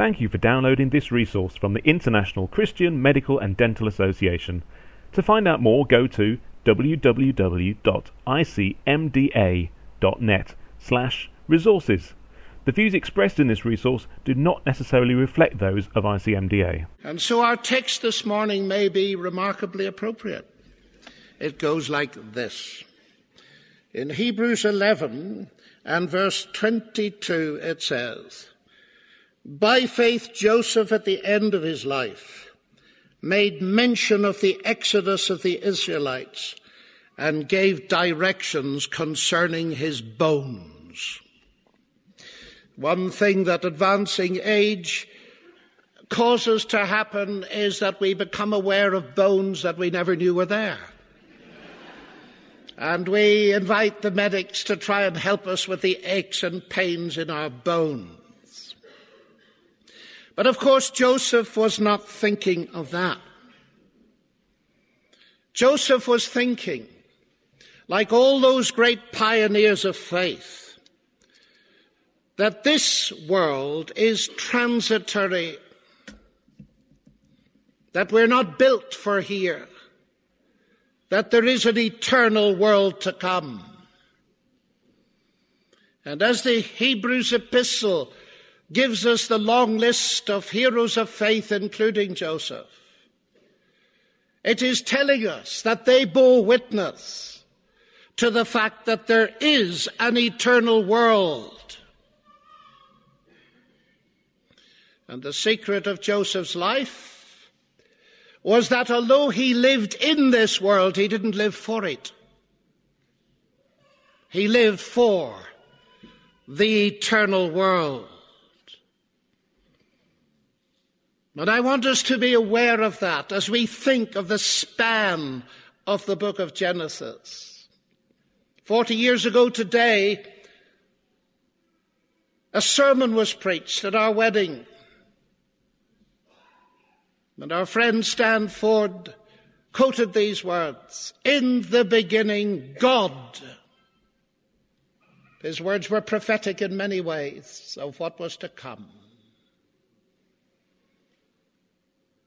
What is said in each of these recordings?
Thank you for downloading this resource from the International Christian Medical and Dental Association. To find out more, go to www.icmda.net slash resources. The views expressed in this resource do not necessarily reflect those of ICMDA. And so our text this morning may be remarkably appropriate. It goes like this. In Hebrews 11 and verse 22 it says, By faith Joseph at the end of his life made mention of the exodus of the Israelites and gave directions concerning his bones. One thing that advancing age causes to happen is that we become aware of bones that we never knew were there. and we invite the medics to try and help us with the aches and pains in our bones. But of course, Joseph was not thinking of that. Joseph was thinking, like all those great pioneers of faith, that this world is transitory, that we're not built for here, that there is an eternal world to come. And as the Hebrews epistle gives us the long list of heroes of faith, including Joseph, it is telling us that they bore witness to the fact that there is an eternal world And the secret of Joseph's life was that although he lived in this world, he didn't live for it. He lived for the eternal world. And I want us to be aware of that as we think of the span of the book of Genesis. Forty years ago today, a sermon was preached at our wedding. And our friend Stanford quoted these words In the beginning, God. His words were prophetic in many ways of what was to come.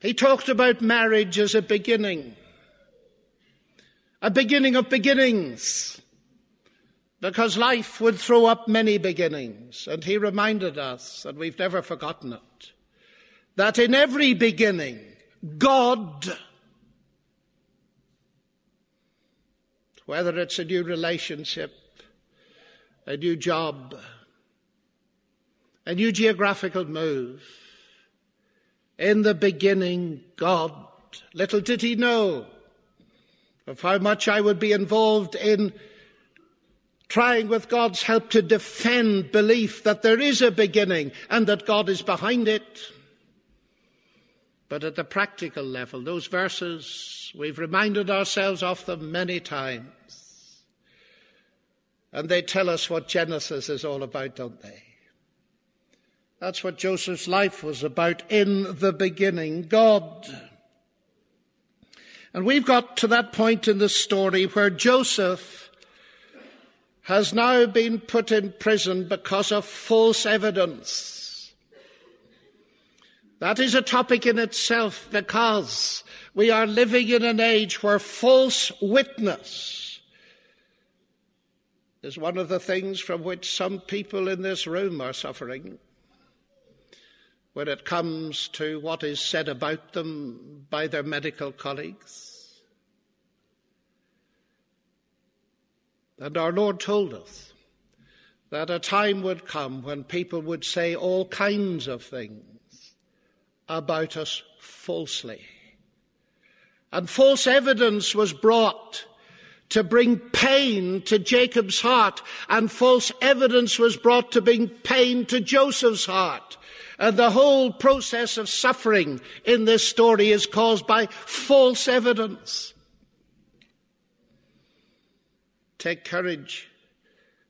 He talked about marriage as a beginning, a beginning of beginnings, because life would throw up many beginnings. And he reminded us, and we've never forgotten it, that in every beginning, God, whether it's a new relationship, a new job, a new geographical move, in the beginning, God. Little did he know of how much I would be involved in trying with God's help to defend belief that there is a beginning and that God is behind it. But at the practical level, those verses, we've reminded ourselves of them many times. And they tell us what Genesis is all about, don't they? That's what Joseph's life was about in the beginning God. And we've got to that point in the story where Joseph has now been put in prison because of false evidence. That is a topic in itself because we are living in an age where false witness is one of the things from which some people in this room are suffering when it comes to what is said about them by their medical colleagues. And our Lord told us that a time would come when people would say all kinds of things about us falsely. And false evidence was brought to bring pain to Jacob's heart, and false evidence was brought to bring pain to Joseph's heart. And the whole process of suffering in this story is caused by false evidence. Take courage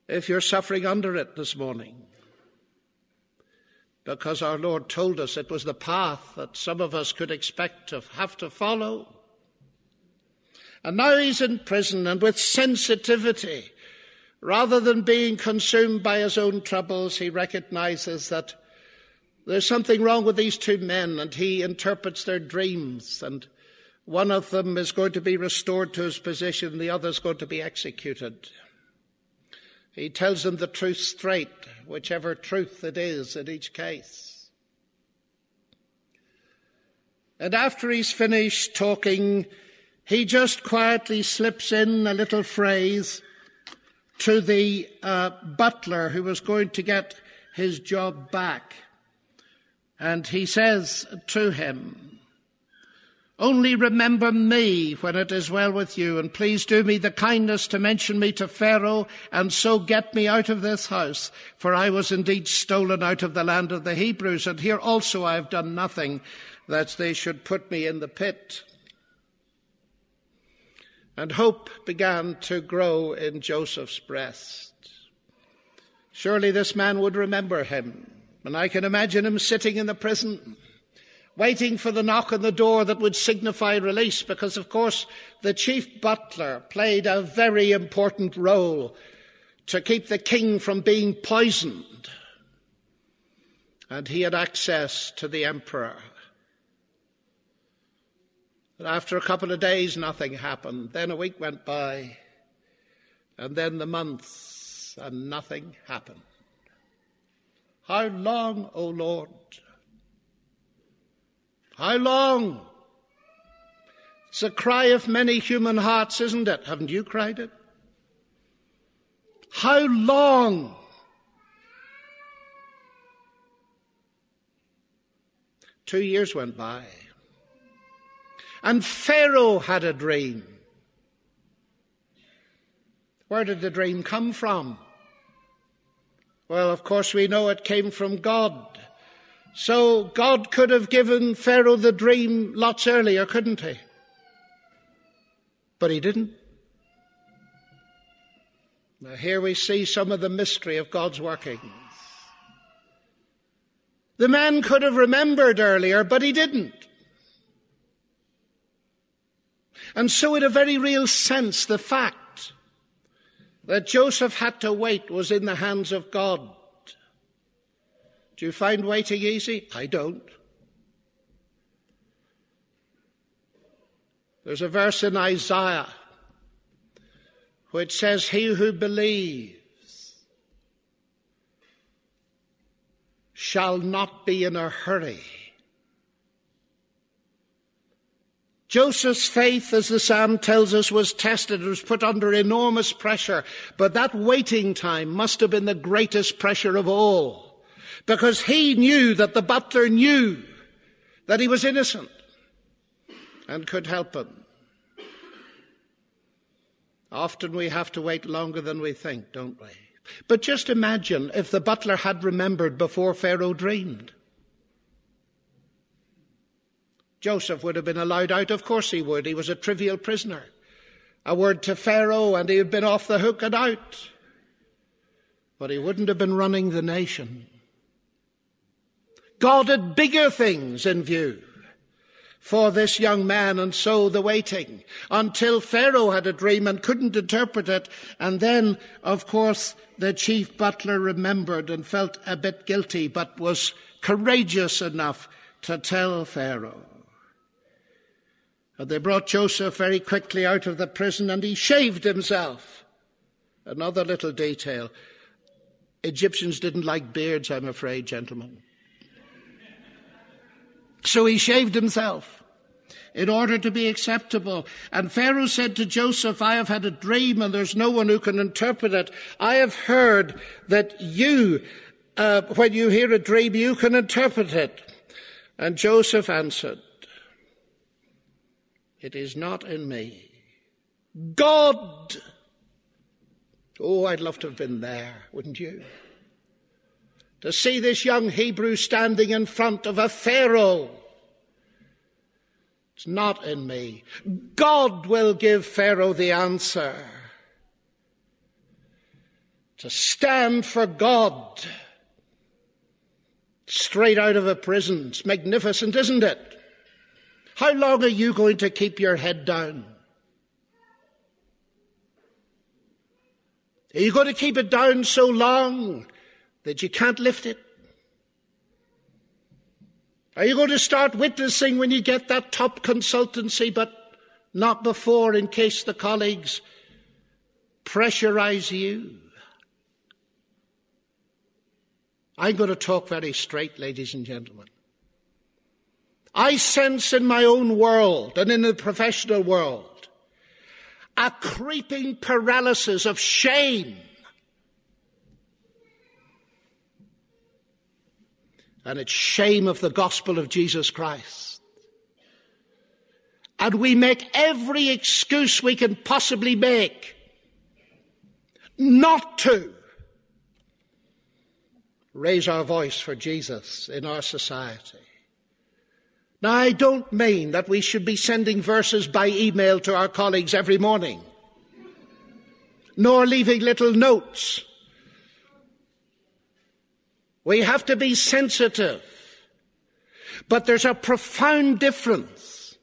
if you're suffering under it this morning because our Lord told us it was the path that some of us could expect to have to follow. And now he's in prison and with sensitivity, rather than being consumed by his own troubles, he recognizes that There's something wrong with these two men, and he interprets their dreams, and one of them is going to be restored to his position, the other is going to be executed. He tells them the truth straight, whichever truth it is in each case. And after he's finished talking, he just quietly slips in a little phrase to the uh, butler who was going to get his job back. And he says to him, only remember me when it is well with you, and please do me the kindness to mention me to Pharaoh, and so get me out of this house, for I was indeed stolen out of the land of the Hebrews, and here also I have done nothing that they should put me in the pit. And hope began to grow in Joseph's breast. Surely this man would remember him, and I can imagine him sitting in the prison waiting for the knock on the door that would signify release, because of course the chief butler played a very important role to keep the king from being poisoned. And he had access to the emperor. But after a couple of days, nothing happened. Then a week went by, and then the months, and nothing happened. How long, O Lord? How long? It's a cry of many human hearts, isn't it? Haven't you cried it? How long? Two years went by. And Pharaoh had a dream. Where did the dream come from? Well, of course, we know it came from God. So God could have given Pharaoh the dream lots earlier, couldn't he? But he didn't. Now here we see some of the mystery of God's workings. The man could have remembered earlier, but he didn't. And so in a very real sense, the fact that Joseph had to wait was in the hands of God. Do you find waiting easy? I don't. There's a verse in Isaiah which says, He who believes shall not be in a hurry. Joseph's faith, as the psalm tells us, was tested. It was put under enormous pressure. But that waiting time must have been the greatest pressure of all because he knew that the butler knew that he was innocent and could help him. Often we have to wait longer than we think, don't we? But just imagine if the butler had remembered before Pharaoh dreamed. Joseph would have been allowed out. Of course he would. He was a trivial prisoner. A word to Pharaoh and he had been off the hook and out. But he wouldn't have been running the nation. God had bigger things in view for this young man, and so the waiting until Pharaoh had a dream and couldn't interpret it. And then, of course, the chief butler remembered and felt a bit guilty, but was courageous enough to tell Pharaoh. And they brought Joseph very quickly out of the prison and he shaved himself. Another little detail. Egyptians didn't like beards, I'm afraid, gentlemen. So he shaved himself in order to be acceptable. And Pharaoh said to Joseph, I have had a dream and there's no one who can interpret it. I have heard that you, uh, when you hear a dream, you can interpret it. And Joseph answered, It is not in me. God! Oh, I'd love to have been there, wouldn't you? to see this young Hebrew standing in front of a Pharaoh. It's not in me. God will give Pharaoh the answer. To stand for God. Straight out of a prison. It's magnificent, isn't it? How long are you going to keep your head down? Are you going to keep it down so long that you can't lift it. Are you going to start witnessing when you get that top consultancy, but not before in case the colleagues pressurize you? I'm going to talk very straight, ladies and gentlemen. I sense in my own world and in the professional world a creeping paralysis of shame. And it's shame of the gospel of Jesus Christ. And we make every excuse we can possibly make not to raise our voice for Jesus in our society. Now, I don't mean that we should be sending verses by email to our colleagues every morning, nor leaving little notes. We have to be sensitive. But there's a profound difference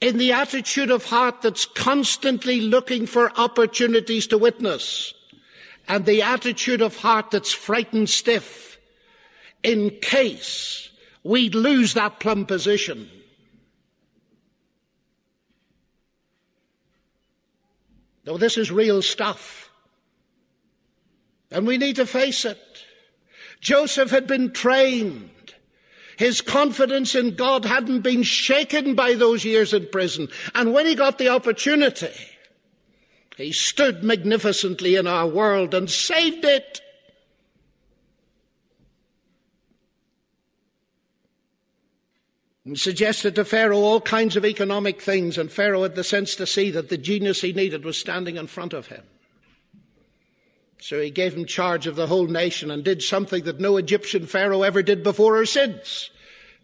in the attitude of heart that's constantly looking for opportunities to witness and the attitude of heart that's frightened stiff in case we'd lose that plum position. No, this is real stuff. And we need to face it. Joseph had been trained. His confidence in God hadn't been shaken by those years in prison. And when he got the opportunity, he stood magnificently in our world and saved it. And suggested to Pharaoh all kinds of economic things, and Pharaoh had the sense to see that the genius he needed was standing in front of him. So he gave him charge of the whole nation and did something that no Egyptian Pharaoh ever did before or since.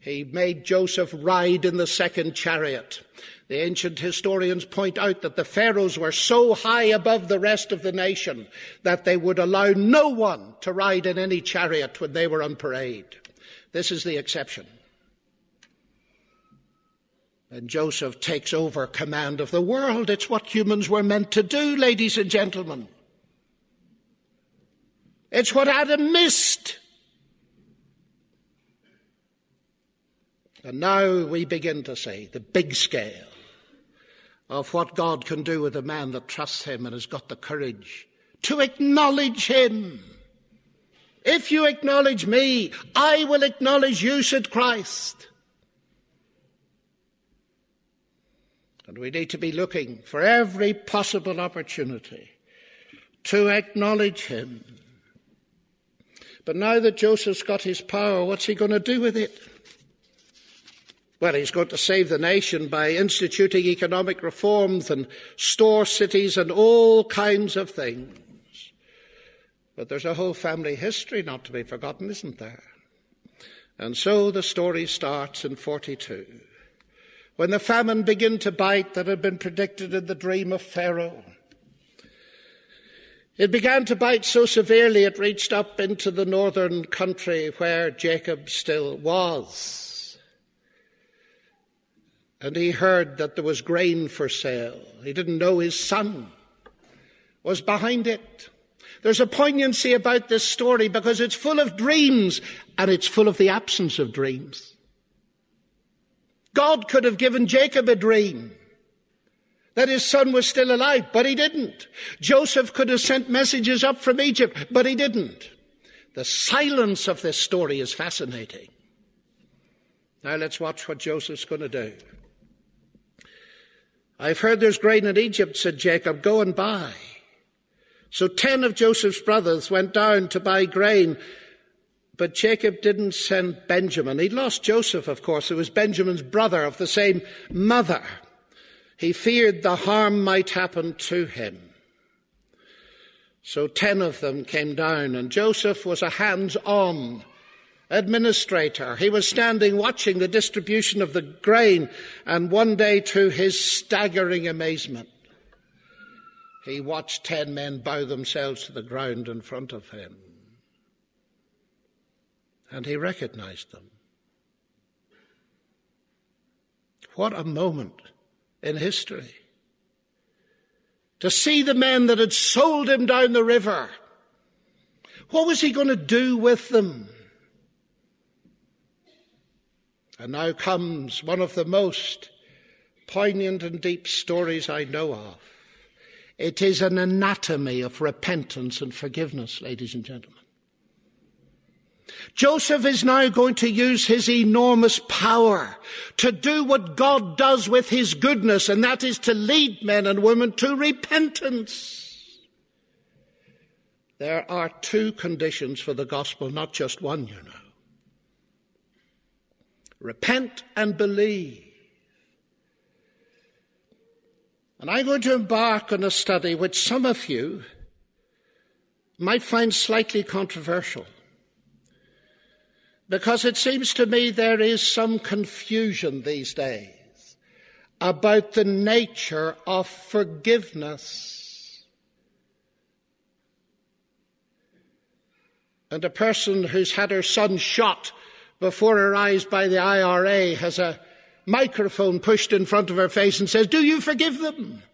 He made Joseph ride in the second chariot. The ancient historians point out that the pharaohs were so high above the rest of the nation that they would allow no one to ride in any chariot when they were on parade. This is the exception. And Joseph takes over command of the world. It's what humans were meant to do, ladies and gentlemen. It's what Adam missed. And now we begin to see the big scale of what God can do with a man that trusts Him and has got the courage to acknowledge Him. If you acknowledge me, I will acknowledge you, said Christ. And we need to be looking for every possible opportunity to acknowledge Him. But now that Joseph's got his power, what's he going to do with it? Well, he's going to save the nation by instituting economic reforms and store cities and all kinds of things. But there's a whole family history not to be forgotten, isn't there? And so the story starts in 42. When the famine began to bite that had been predicted in the dream of Pharaoh. It began to bite so severely it reached up into the northern country where Jacob still was and he heard that there was grain for sale. He didn't know his son was behind it. There's a poignancy about this story because it's full of dreams and it's full of the absence of dreams. God could have given Jacob a dream that his son was still alive, but he didn't. Joseph could have sent messages up from Egypt, but he didn't. The silence of this story is fascinating. Now let's watch what Joseph's going to do. I've heard there's grain in Egypt, said Jacob. Go and buy. So ten of Joseph's brothers went down to buy grain, but Jacob didn't send Benjamin. He'd lost Joseph, of course. It was Benjamin's brother of the same mother. He feared the harm might happen to him. So ten of them came down, and Joseph was a hands on administrator. He was standing watching the distribution of the grain, and one day, to his staggering amazement, he watched ten men bow themselves to the ground in front of him. And he recognized them. What a moment in history. To see the men that had sold him down the river. What was he going to do with them? And now comes one of the most poignant and deep stories I know of. It is an anatomy of repentance and forgiveness, ladies and gentlemen. Joseph is now going to use his enormous power to do what God does with his goodness, and that is to lead men and women to repentance. There are two conditions for the gospel, not just one, you know. Repent and believe. And I'm going to embark on a study which some of you might find slightly controversial. Because it seems to me there is some confusion these days about the nature of forgiveness. And a person who's had her son shot before her eyes by the IRA has a microphone pushed in front of her face and says, Do you forgive them?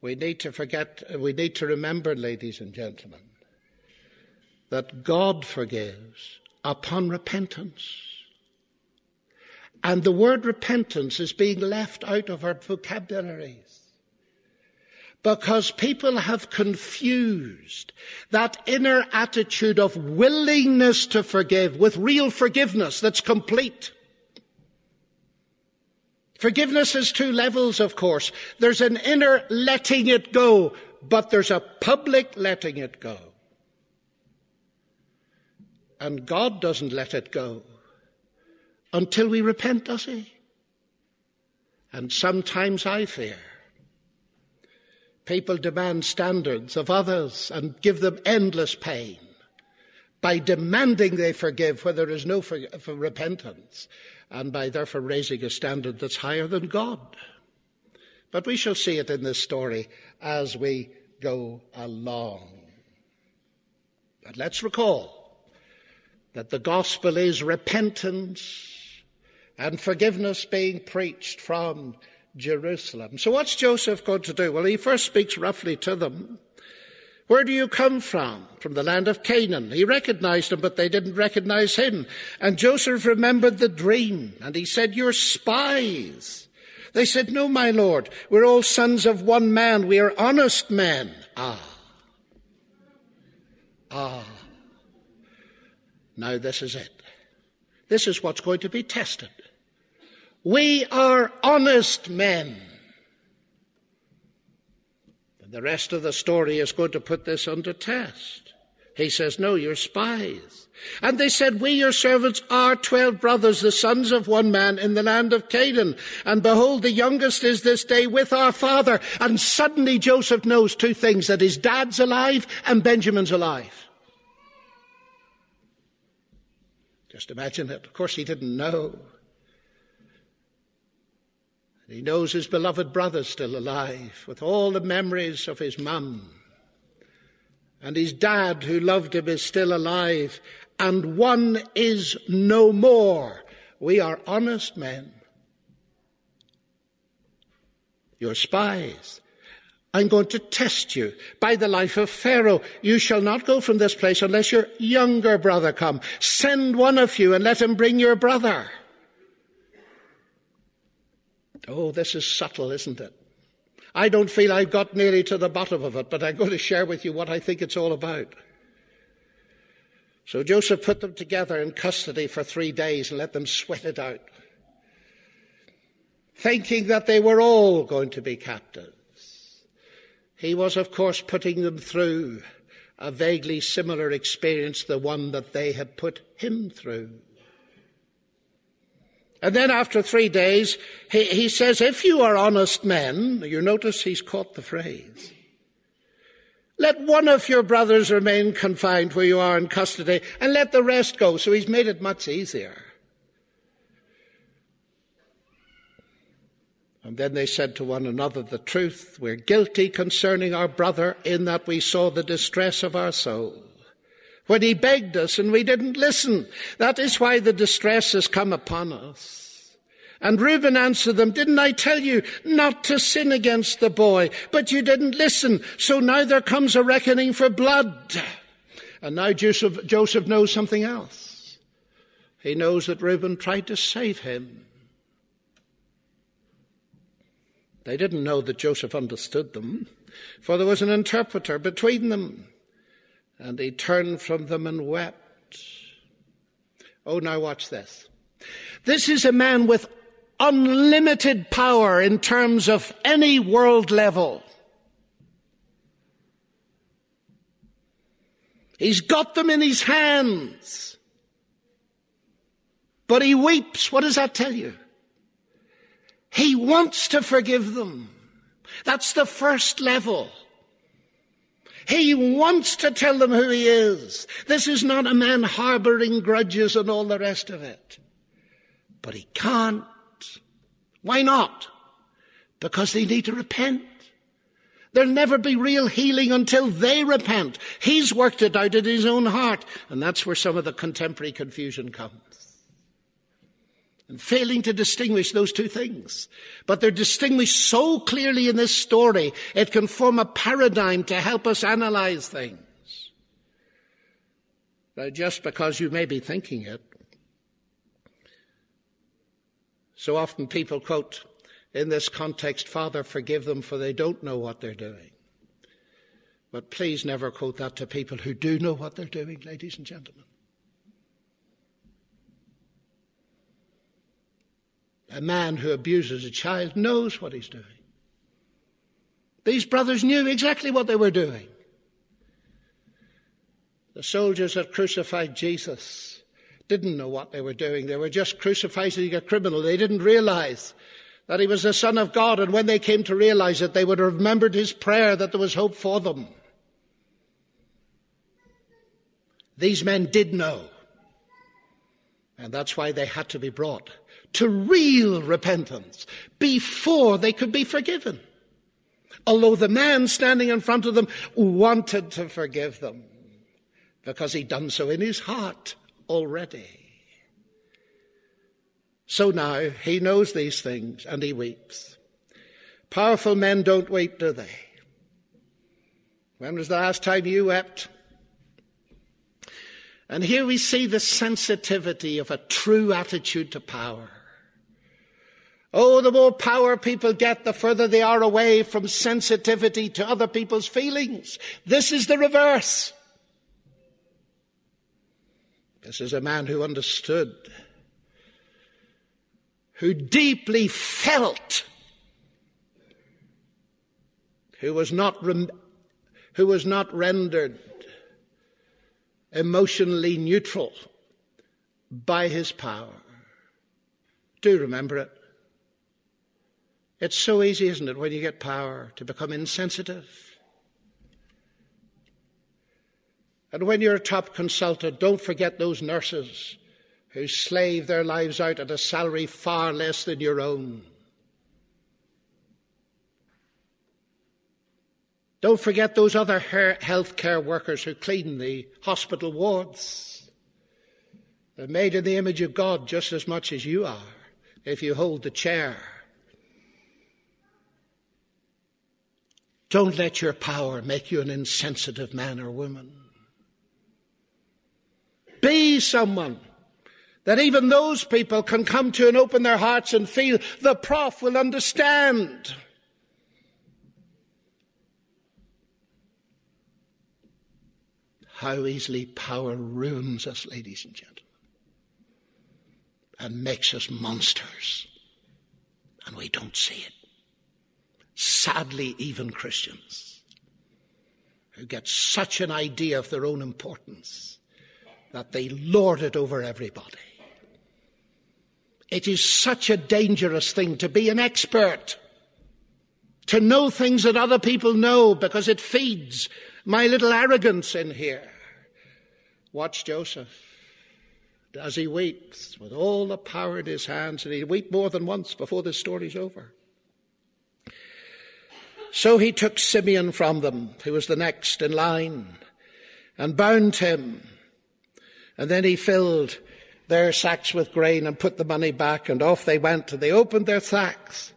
We need to forget, we need to remember, ladies and gentlemen, that God forgives upon repentance. And the word repentance is being left out of our vocabularies. Because people have confused that inner attitude of willingness to forgive with real forgiveness that's complete. Forgiveness has two levels, of course. There's an inner letting it go, but there's a public letting it go. And God doesn't let it go until we repent, does He? And sometimes I fear people demand standards of others and give them endless pain by demanding they forgive where there is no for, for repentance and by therefore raising a standard that's higher than God. But we shall see it in this story as we go along. But let's recall that the gospel is repentance and forgiveness being preached from Jerusalem. So what's Joseph going to do? Well, he first speaks roughly to them. Where do you come from? From the land of Canaan. He recognized them, but they didn't recognize him. And Joseph remembered the dream, and he said, You're spies. They said, No, my lord, we're all sons of one man. We are honest men. Ah. Ah. Now, this is it. This is what's going to be tested. We are honest men. The rest of the story is going to put this under test. He says, No, you're spies. And they said, We, your servants, are twelve brothers, the sons of one man in the land of Canaan. And behold, the youngest is this day with our father. And suddenly Joseph knows two things that his dad's alive and Benjamin's alive. Just imagine it. Of course, he didn't know. He knows his beloved brother's still alive with all the memories of his mum. And his dad, who loved him, is still alive. And one is no more. We are honest men. You're spies. I'm going to test you by the life of Pharaoh. You shall not go from this place unless your younger brother come. Send one of you and let him bring your brother. Oh, this is subtle, isn't it? I don't feel I've got nearly to the bottom of it, but I'm going to share with you what I think it's all about. So Joseph put them together in custody for three days and let them sweat it out, thinking that they were all going to be captives. He was, of course, putting them through a vaguely similar experience, the one that they had put him through. And then after three days, he, he, says, if you are honest men, you notice he's caught the phrase, let one of your brothers remain confined where you are in custody and let the rest go. So he's made it much easier. And then they said to one another the truth. We're guilty concerning our brother in that we saw the distress of our soul. When he begged us and we didn't listen, that is why the distress has come upon us. And Reuben answered them, didn't I tell you not to sin against the boy? But you didn't listen. So now there comes a reckoning for blood. And now Joseph, Joseph knows something else. He knows that Reuben tried to save him. They didn't know that Joseph understood them, for there was an interpreter between them. And he turned from them and wept. Oh, now watch this. This is a man with unlimited power in terms of any world level. He's got them in his hands. But he weeps. What does that tell you? He wants to forgive them. That's the first level. He wants to tell them who he is. This is not a man harboring grudges and all the rest of it. But he can't. Why not? Because they need to repent. There'll never be real healing until they repent. He's worked it out in his own heart. And that's where some of the contemporary confusion comes and failing to distinguish those two things. But they're distinguished so clearly in this story, it can form a paradigm to help us analyze things. Now, just because you may be thinking it, so often people quote in this context, Father, forgive them for they don't know what they're doing. But please never quote that to people who do know what they're doing, ladies and gentlemen. A man who abuses a child knows what he's doing. These brothers knew exactly what they were doing. The soldiers that crucified Jesus didn't know what they were doing. They were just crucifying a criminal. They didn't realize that he was the Son of God. And when they came to realize it, they would have remembered his prayer that there was hope for them. These men did know. And that's why they had to be brought to real repentance before they could be forgiven. Although the man standing in front of them wanted to forgive them because he'd done so in his heart already. So now he knows these things and he weeps. Powerful men don't weep, do they? When was the last time you wept? And here we see the sensitivity of a true attitude to power. Oh, the more power people get, the further they are away from sensitivity to other people's feelings. This is the reverse. This is a man who understood, who deeply felt, who was not, rem- who was not rendered emotionally neutral by his power. Do remember it. It's so easy, isn't it, when you get power to become insensitive? And when you're a top consultant, don't forget those nurses who slave their lives out at a salary far less than your own. Don't forget those other healthcare workers who clean the hospital wards. They're made in the image of God just as much as you are if you hold the chair. Don't let your power make you an insensitive man or woman. Be someone that even those people can come to and open their hearts and feel the prof will understand. How easily power ruins us, ladies and gentlemen, and makes us monsters, and we don't see it sadly, even Christians, who get such an idea of their own importance that they lord it over everybody. It is such a dangerous thing to be an expert, to know things that other people know because it feeds my little arrogance in here. Watch Joseph as he weeps with all the power in his hands, and he weep more than once before this story's over. So he took Simeon from them, who was the next in line, and bound him. And then he filled their sacks with grain and put the money back, and off they went. And they opened their sacks,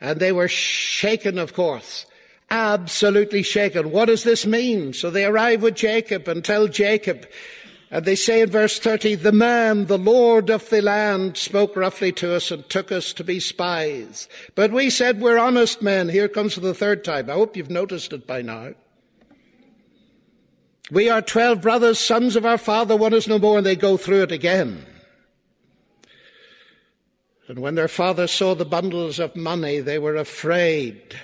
and they were shaken, of course. Absolutely shaken. What does this mean? So they arrive with Jacob and tell Jacob, And they say in verse 30, the man, the Lord of the land, spoke roughly to us and took us to be spies. But we said we're honest men. Here comes for the third time. I hope you've noticed it by now. We are twelve brothers, sons of our father, one is no more, and they go through it again. And when their father saw the bundles of money, they were afraid.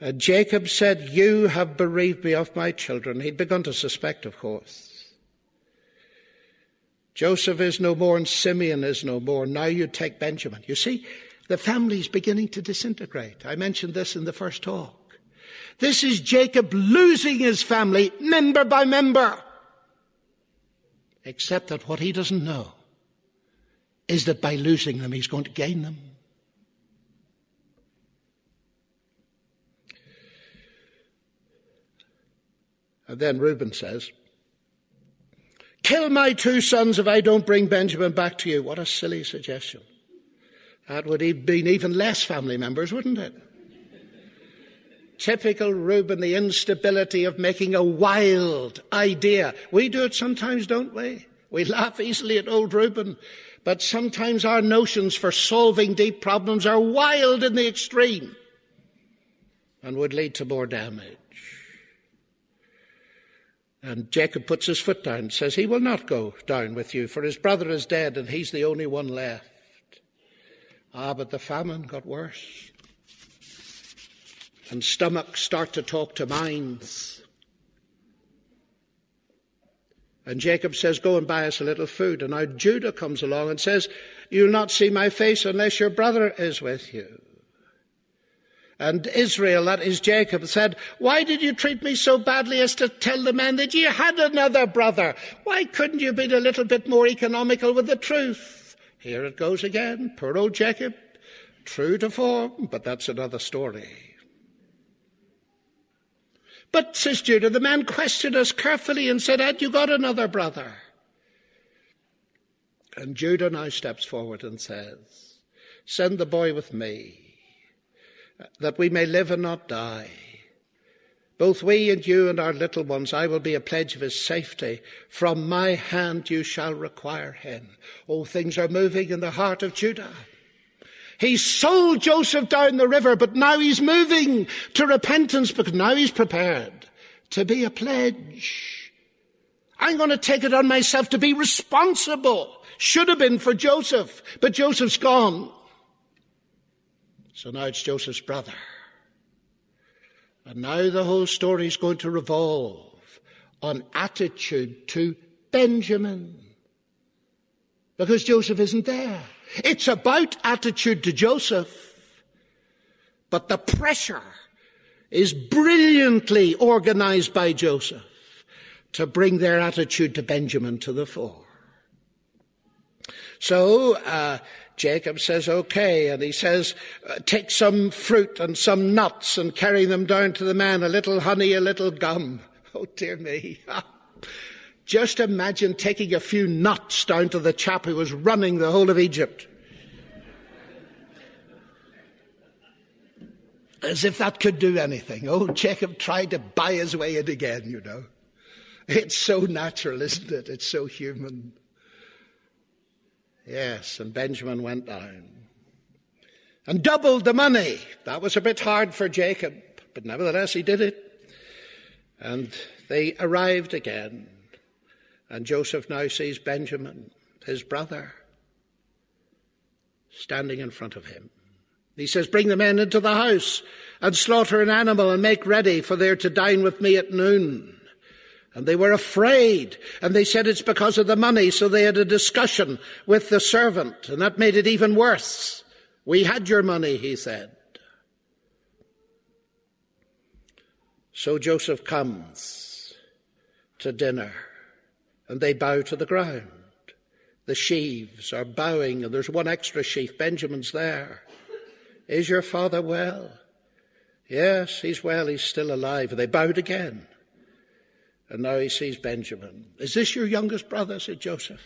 And Jacob said, You have bereaved me of my children. He'd begun to suspect, of course. Joseph is no more and Simeon is no more. Now you take Benjamin. You see, the family's beginning to disintegrate. I mentioned this in the first talk. This is Jacob losing his family member by member. Except that what he doesn't know is that by losing them, he's going to gain them. And then Reuben says, Kill my two sons if I don't bring Benjamin back to you. What a silly suggestion. That would have been even less family members, wouldn't it? Typical Reuben, the instability of making a wild idea. We do it sometimes, don't we? We laugh easily at old Reuben, but sometimes our notions for solving deep problems are wild in the extreme and would lead to more damage. And Jacob puts his foot down says, He will not go down with you, for his brother is dead and he's the only one left. Ah, but the famine got worse. And stomachs start to talk to minds. And Jacob says, Go and buy us a little food. And now Judah comes along and says, You'll not see my face unless your brother is with you. And Israel, that is Jacob, said, Why did you treat me so badly as to tell the man that you had another brother? Why couldn't you be a little bit more economical with the truth? Here it goes again. Poor old Jacob. True to form, but that's another story. But, says Judah, the man questioned us carefully and said, Had you got another brother? And Judah now steps forward and says, Send the boy with me that we may live and not die. Both we and you and our little ones, I will be a pledge of his safety. From my hand you shall require him. Oh, things are moving in the heart of Judah. He sold Joseph down the river, but now he's moving to repentance because now he's prepared to be a pledge. I'm going to take it on myself to be responsible. Should have been for Joseph, but Joseph's gone. So now it's Joseph's brother. And now the whole story is going to revolve on attitude to Benjamin. Because Joseph isn't there. It's about attitude to Joseph. But the pressure is brilliantly organized by Joseph to bring their attitude to Benjamin to the fore. So, uh, Jacob says, okay. And he says, uh, take some fruit and some nuts and carry them down to the man, a little honey, a little gum. Oh dear me. Just imagine taking a few nuts down to the chap who was running the whole of Egypt. As if that could do anything. Oh, Jacob tried to buy his way in again, you know. It's so natural, isn't it? It's so human. Yes, and Benjamin went down and doubled the money. That was a bit hard for Jacob, but nevertheless he did it. And they arrived again. And Joseph now sees Benjamin, his brother, standing in front of him. He says, Bring the men into the house and slaughter an animal and make ready, for they're to dine with me at noon. And they were afraid. And they said it's because of the money. So they had a discussion with the servant. And that made it even worse. We had your money, he said. So Joseph comes to dinner and they bow to the ground. The sheaves are bowing and there's one extra sheaf. Benjamin's there. Is your father well? Yes, he's well. He's still alive. And they bowed again. And now he sees Benjamin. Is this your youngest brother? said Joseph.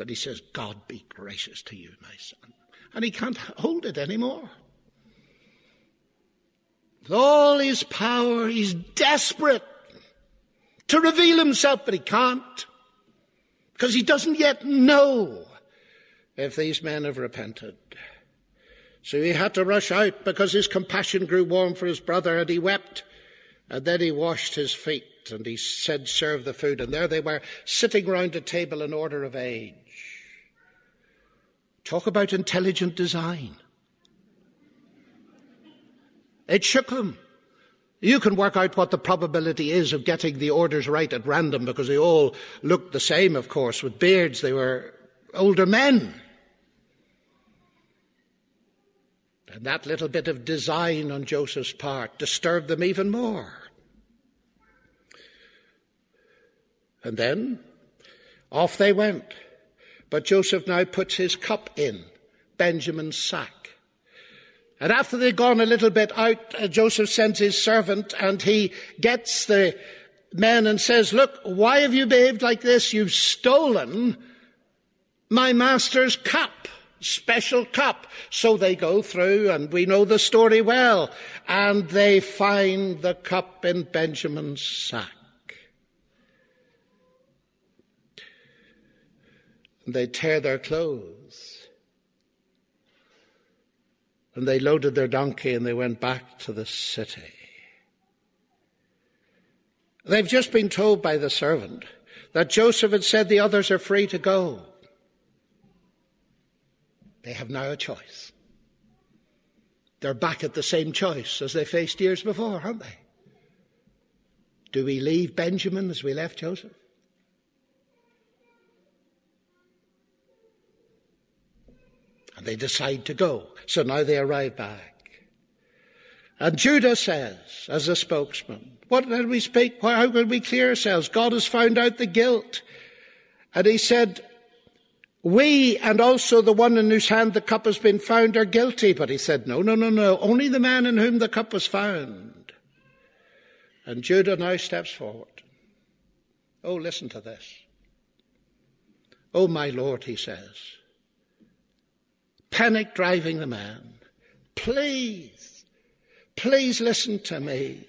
And he says, God be gracious to you, my son. And he can't hold it anymore. With all his power, he's desperate. to reveal himself, but he can't because he doesn't yet know if these men have repented. So he had to rush out because his compassion grew warm for his brother and he wept. And then he washed his feet and he said, serve the food. And there they were sitting round a table in order of age. Talk about intelligent design. It shook them. You can work out what the probability is of getting the orders right at random because they all looked the same, of course, with beards. They were older men. And that little bit of design on Joseph's part disturbed them even more. And then off they went. But Joseph now puts his cup in Benjamin's sack. And after they'd gone a little bit out, uh, Joseph sends his servant and he gets the men and says, Look, why have you behaved like this? You've stolen my master's cup, special cup. So they go through, and we know the story well, and they find the cup in Benjamin's sack. And they tear their clothes and they loaded their donkey and they went back to the city. They've just been told by the servant that Joseph had said the others are free to go. They have now a choice. They're back at the same choice as they faced years before, aren't they? Do we leave Benjamin as we left Joseph? And they decide to go. So now they arrive back. And Judah says, as a spokesman, what did we speak? How can we clear ourselves? God has found out the guilt. And he said, we and also the one in whose hand the cup has been found are guilty. But he said, no, no, no, no. Only the man in whom the cup was found. And Judah now steps forward. Oh, listen to this. Oh, my Lord, he says panic driving the man. Please, please listen to me.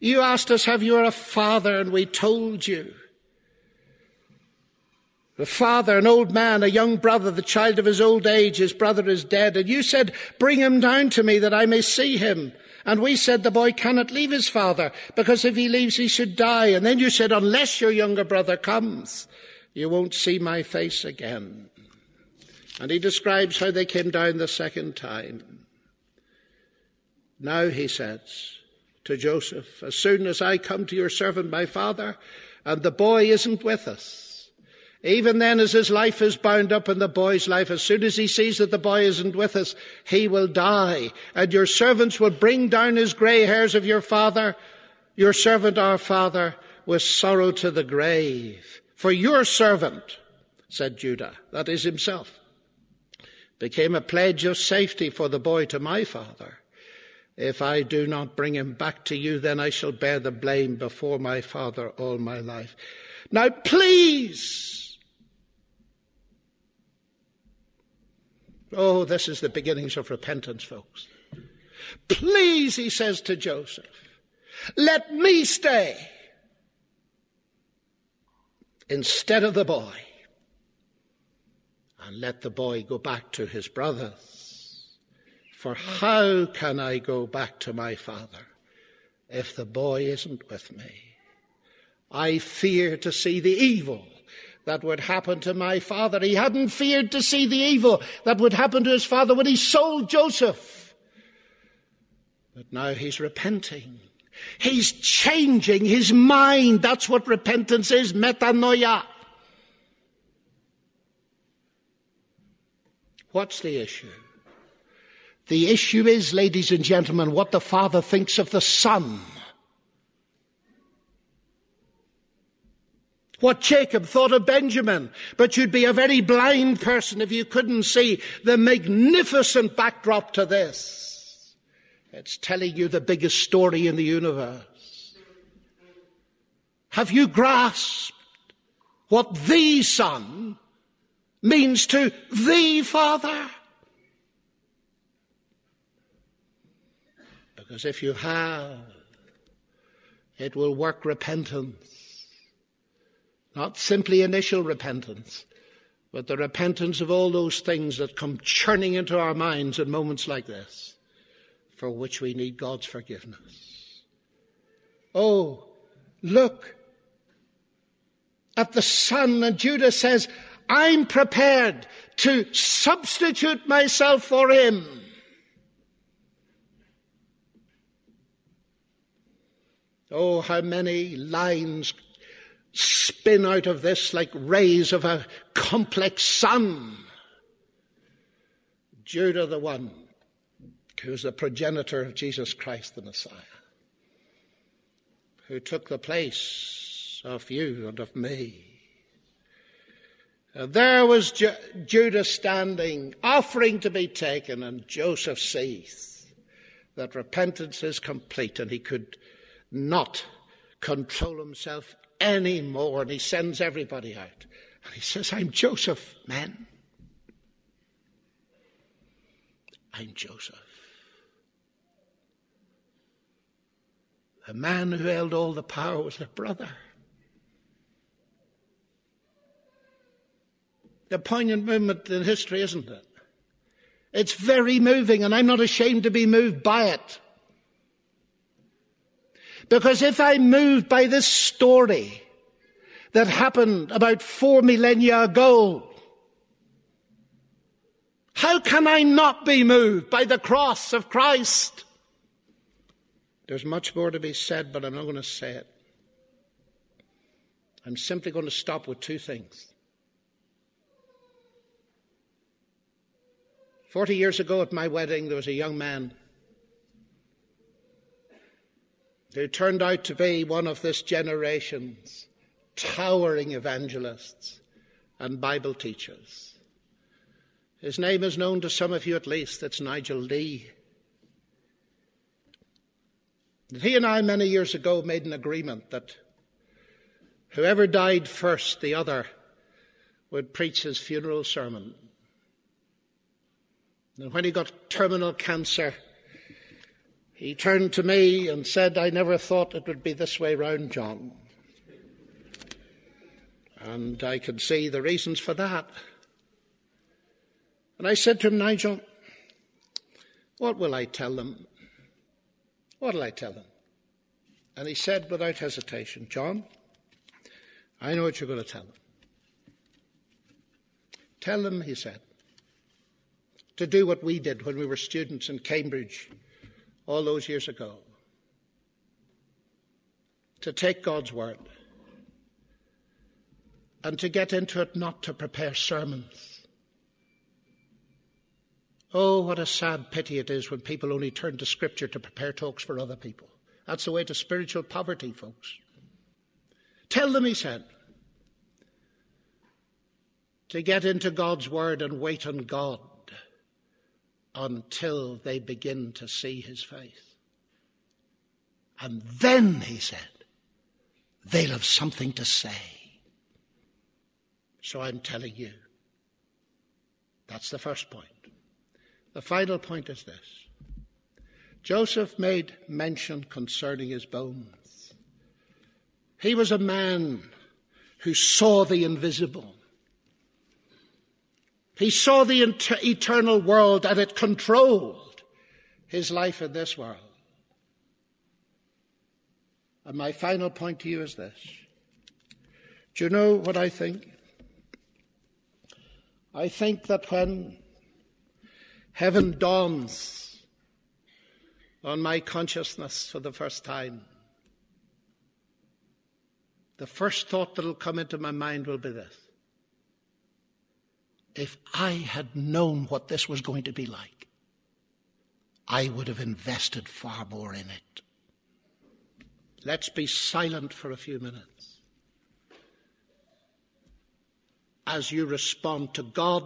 You asked us, have you a father? And we told you. The father, an old man, a young brother, the child of his old age, his brother is dead. And you said, bring him down to me that I may see him. And we said the boy cannot leave his father because if he leaves, he should die. And then you said, unless your younger brother comes, you won't see my face again. And he describes how they came down the second time. Now, he says to Joseph, as soon as I come to your servant, my father, and the boy isn't with us, even then as his life is bound up in the boy's life, as soon as he sees that the boy isn't with us, he will die. And your servants will bring down his grey hairs of your father, your servant our father, with sorrow to the grave. For your servant, said Judah, that is himself, became a pledge of safety for the boy to my father. If I do not bring him back to you, then I shall bear the blame before my father all my life. Now, please. Oh, this is the beginnings of repentance, folks. Please, he says to Joseph, let me stay instead of the boy and let the boy go back to his brothers. For how can I go back to my father if the boy isn't with me? I fear to see the evil that would happen to my father. He hadn't feared to see the evil that would happen to his father when he sold Joseph. But now he's repenting. He's changing his mind. That's what repentance is, metanoia. What's the issue? The issue is, ladies and gentlemen, what the Father thinks of the Son. What Jacob thought of Benjamin. But you'd be a very blind person if you couldn't see the magnificent backdrop to this. It's telling you the biggest story in the universe. Have you grasped what the Son means to the Father. Because if you have, it will work repentance Not simply initial repentance, but the repentance of all those things that come churning into our minds in moments like this, for which we need God's forgiveness. Oh, look at the Son, and Judas says, I'm prepared to substitute myself for him. Oh, how many lines spin out of this like rays of a complex sun. Judah, the one who is the progenitor of Jesus Christ, the Messiah, who took the place of you and of me. And there was Ju- Judah standing, offering to be taken, and Joseph sees that repentance is complete and he could not control himself anymore. And he sends everybody out. And he says, I'm Joseph, man. I'm Joseph. The man who held all the power was their brother. A poignant moment in history, isn't it? It's very moving, and I'm not ashamed to be moved by it. Because if I'm moved by this story that happened about four millennia ago, how can I not be moved by the cross of Christ? There's much more to be said, but I'm not going to say it. I'm simply going to stop with two things. Forty years ago at my wedding, there was a young man who turned out to be one of this generation's towering evangelists and Bible teachers. His name is known to some of you at least. It's Nigel Lee. He and I, many years ago, made an agreement that whoever died first, the other would preach his funeral sermon. And when he got terminal cancer, he turned to me and said, I never thought it would be this way round, John. And I could see the reasons for that. And I said to him, Nigel, what will I tell them? What will I tell them? And he said without hesitation, John, I know what you're going to tell them. Tell them, he said, to do what we did when we were students in Cambridge all those years ago to take God's word and to get into it not to prepare sermons. Oh, what a sad pity it is when people only turn to Scripture to prepare talks for other people. That's the way to spiritual poverty, folks. Tell them, he said, to get into God's Word and wait on God until they begin to see his face. And then, he said, they'll have something to say. So I'm telling you, that's the first point. The final point is this Joseph made mention concerning his bones. He was a man who saw the invisible. He saw the eternal world and it controlled his life in this world. And my final point to you is this. Do you know what I think? I think that when heaven dawns on my consciousness for the first time, the first thought that will come into my mind will be this if I had known what this was going to be like, I would have invested far more in it. Let's be silent for a few minutes as you respond to God